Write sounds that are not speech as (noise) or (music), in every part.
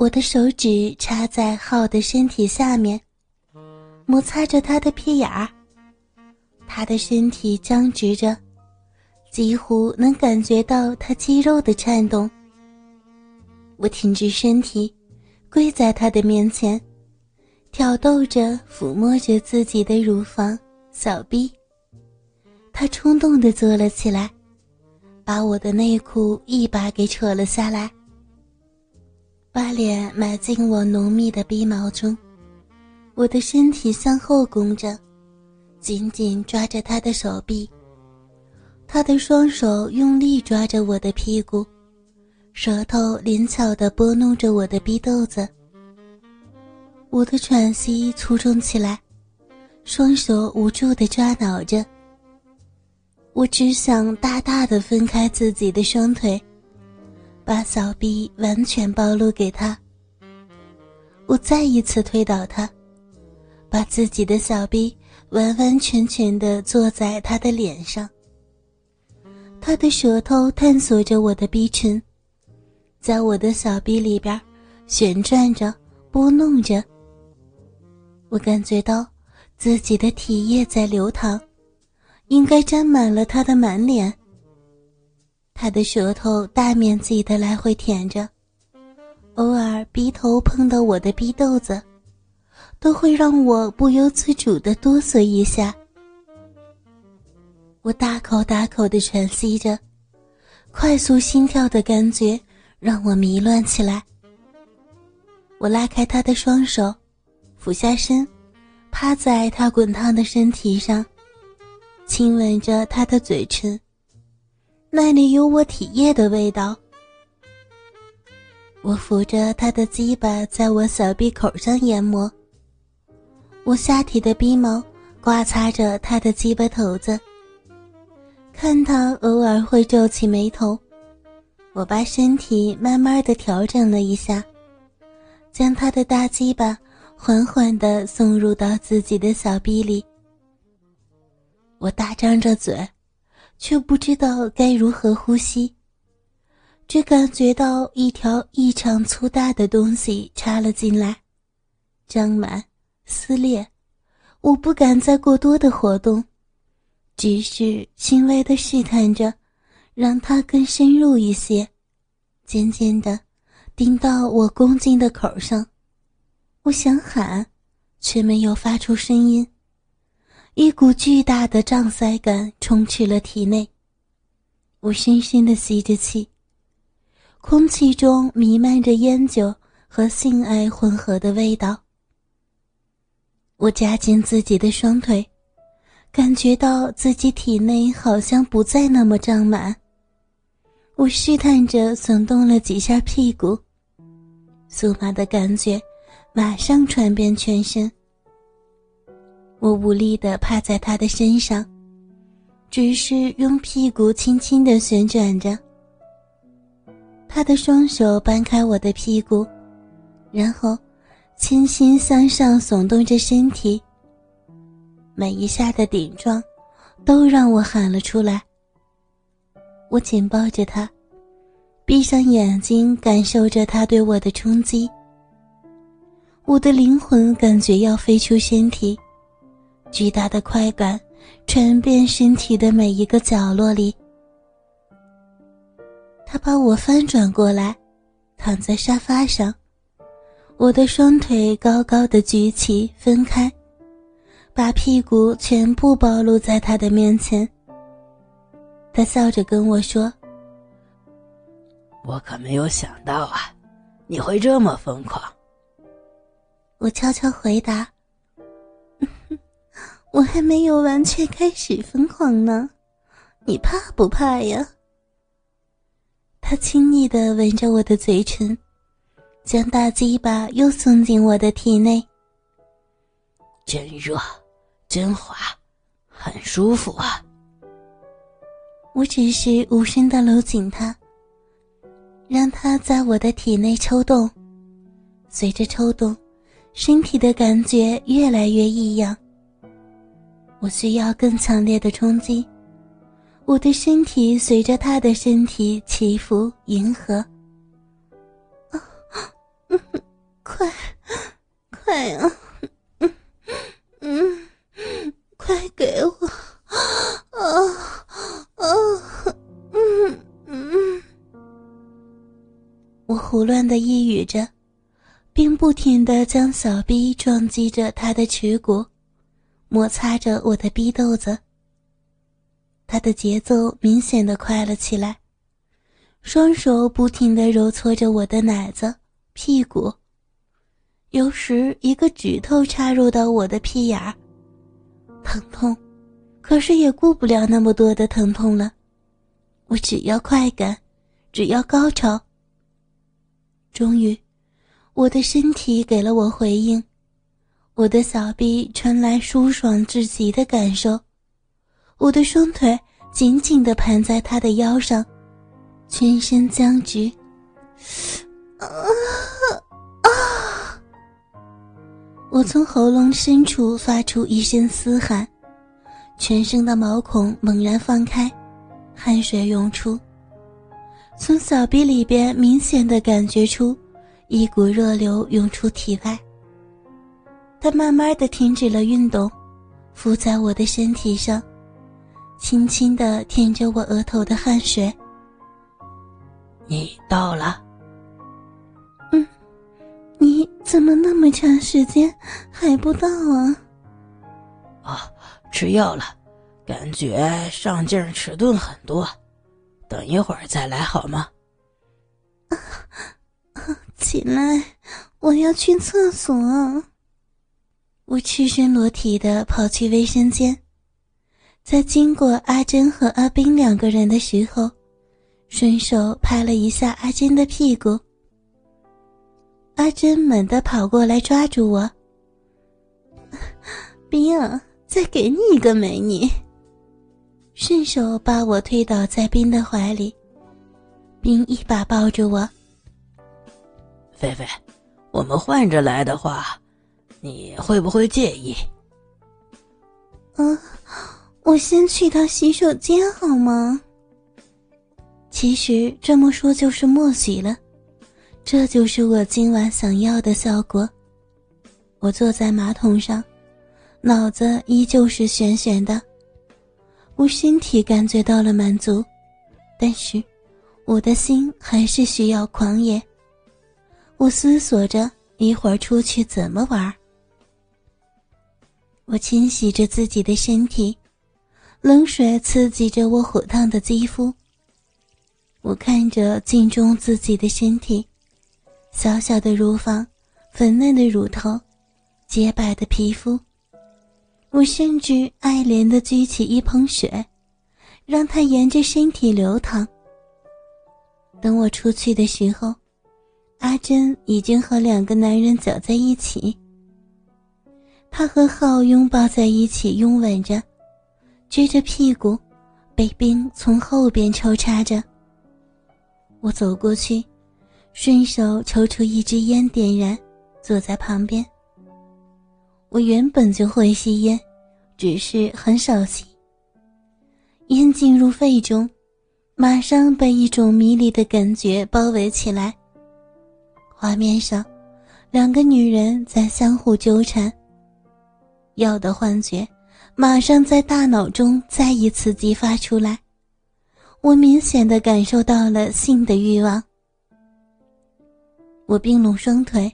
我的手指插在浩的身体下面，摩擦着他的屁眼儿。他的身体僵直着，几乎能感觉到他肌肉的颤动。我挺直身体，跪在他的面前，挑逗着、抚摸着自己的乳房、小臂。他冲动地坐了起来，把我的内裤一把给扯了下来。把脸埋进我浓密的鼻毛中，我的身体向后弓着，紧紧抓着他的手臂。他的双手用力抓着我的屁股，舌头灵巧地拨弄着我的逼豆子。我的喘息粗重起来，双手无助地抓挠着。我只想大大的分开自己的双腿。把小臂完全暴露给他。我再一次推倒他，把自己的小臂完完全全的坐在他的脸上。他的舌头探索着我的逼唇，在我的小臂里边旋转着、拨弄着。我感觉到自己的体液在流淌，应该沾满了他的满脸。他的舌头大面积的来回舔着，偶尔鼻头碰到我的鼻豆子，都会让我不由自主的哆嗦一下。我大口大口的喘息着，快速心跳的感觉让我迷乱起来。我拉开他的双手，俯下身，趴在他滚烫的身体上，亲吻着他的嘴唇。那里有我体液的味道。我扶着他的鸡巴在我小臂口上研磨，我下体的鼻毛刮擦着他的鸡巴头子。看他偶尔会皱起眉头，我把身体慢慢的调整了一下，将他的大鸡巴缓缓的送入到自己的小臂里。我大张着嘴。却不知道该如何呼吸，只感觉到一条异常粗大的东西插了进来，张满、撕裂。我不敢再过多的活动，只是轻微的试探着，让它更深入一些，渐渐的顶到我宫颈的口上。我想喊，却没有发出声音。一股巨大的胀塞感充斥了体内，我深深的吸着气，空气中弥漫着烟酒和性爱混合的味道。我夹紧自己的双腿，感觉到自己体内好像不再那么胀满。我试探着耸动了几下屁股，酥麻的感觉马上传遍全身。我无力地趴在他的身上，只是用屁股轻轻地旋转着。他的双手搬开我的屁股，然后轻轻向上耸动着身体。每一下的顶撞，都让我喊了出来。我紧抱着他，闭上眼睛，感受着他对我的冲击。我的灵魂感觉要飞出身体。巨大的快感传遍身体的每一个角落里。他把我翻转过来，躺在沙发上，我的双腿高高的举起，分开，把屁股全部暴露在他的面前。他笑着跟我说：“我可没有想到啊，你会这么疯狂。”我悄悄回答。我还没有完全开始疯狂呢，你怕不怕呀？他亲昵的吻着我的嘴唇，将大鸡巴又送进我的体内。真热，真滑，很舒服啊！我只是无声的搂紧他，让他在我的体内抽动。随着抽动，身体的感觉越来越异样。我需要更强烈的冲击。我的身体随着他的身体起伏迎合。啊，(laughs) 快，快啊，嗯，嗯，快给我，啊，啊，嗯，嗯。我胡乱的呓语着，并不停的将小臂撞击着他的耻骨。摩擦着我的逼豆子。他的节奏明显的快了起来，双手不停的揉搓着我的奶子、屁股，有时一个指头插入到我的屁眼儿，疼痛，可是也顾不了那么多的疼痛了，我只要快感，只要高潮。终于，我的身体给了我回应，我的小臂传来舒爽至极的感受，我的双腿紧紧地盘在他的腰上，全身僵直。啊啊！我从喉咙深处发出一声嘶喊，全身的毛孔猛然放开，汗水涌出。从小臂里边明显的感觉出一股热流涌出体外。他慢慢的停止了运动，伏在我的身体上，轻轻的舔着我额头的汗水。你到了。嗯，你怎么那么长时间还不到啊？啊，吃药了，感觉上劲迟钝很多。等一会儿再来好吗？啊起来，我要去厕所。我赤身裸体的跑去卫生间，在经过阿珍和阿斌两个人的时候，顺手拍了一下阿珍的屁股。阿珍猛地跑过来抓住我：“ (laughs) 冰，再给你一个美女。”顺手把我推倒在冰的怀里，冰一把抱住我。菲菲，我们换着来的话，你会不会介意？嗯，我先去趟洗手间好吗？其实这么说就是默许了，这就是我今晚想要的效果。我坐在马桶上，脑子依旧是悬悬的。我身体感觉到了满足，但是我的心还是需要狂野。我思索着一会儿出去怎么玩。我清洗着自己的身体，冷水刺激着我火烫的肌肤。我看着镜中自己的身体，小小的乳房，粉嫩的乳头，洁白的皮肤。我甚至爱怜地掬起一捧雪，让它沿着身体流淌。等我出去的时候，阿珍已经和两个男人走在一起。他和浩拥抱在一起，拥吻着，撅着屁股，被冰从后边抽插着。我走过去，顺手抽出一支烟，点燃，坐在旁边。我原本就会吸烟，只是很少吸。烟进入肺中，马上被一种迷离的感觉包围起来。画面上，两个女人在相互纠缠。要的幻觉马上在大脑中再一次激发出来，我明显的感受到了性的欲望。我并拢双腿。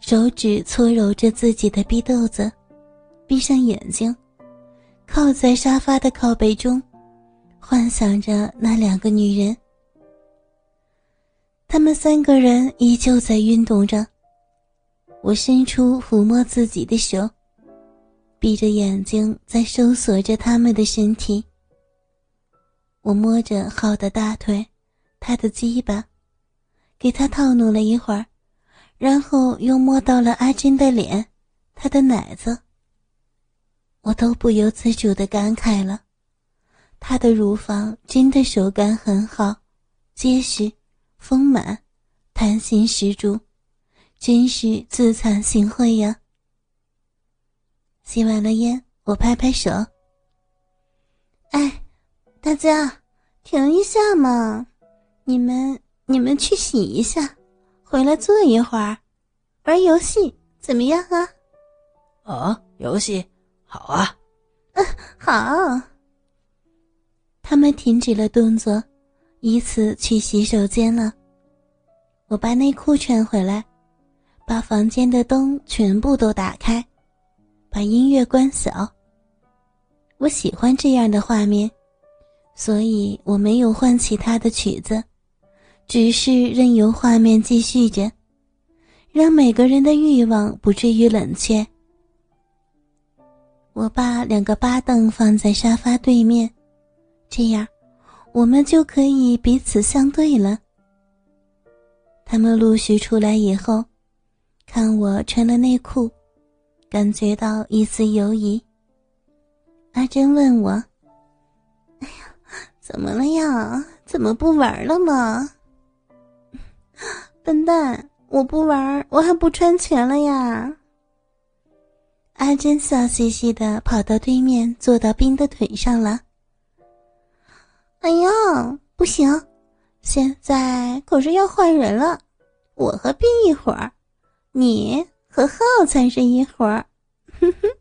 手指搓揉着自己的逼豆子，闭上眼睛，靠在沙发的靠背中，幻想着那两个女人。他们三个人依旧在运动着。我伸出抚摸自己的手，闭着眼睛在搜索着他们的身体。我摸着浩的大腿，他的鸡巴，给他套弄了一会儿。然后又摸到了阿珍的脸，他的奶子。我都不由自主的感慨了，他的乳房真的手感很好，结实、丰满、弹性十足，真是自惭形秽呀。吸完了烟，我拍拍手：“哎，大家停一下嘛，你们你们去洗一下。”回来坐一会儿，玩游戏怎么样啊？哦，游戏好啊。嗯，好。他们停止了动作，依次去洗手间了。我把内裤穿回来，把房间的灯全部都打开，把音乐关小。我喜欢这样的画面，所以我没有换其他的曲子，只是任由画面继续着，让每个人的欲望不至于冷却。我把两个八凳放在沙发对面，这样我们就可以彼此相对了。他们陆续出来以后，看我穿了内裤，感觉到一丝犹疑。阿珍问我：“哎呀，怎么了呀？怎么不玩了吗？”笨蛋，我不玩，我还不穿全了呀。阿珍笑嘻嘻的跑到对面，坐到冰的腿上了。哎呀，不行，现在可是要换人了，我和冰一会儿，你和后才是一伙儿。哼 (laughs) 哼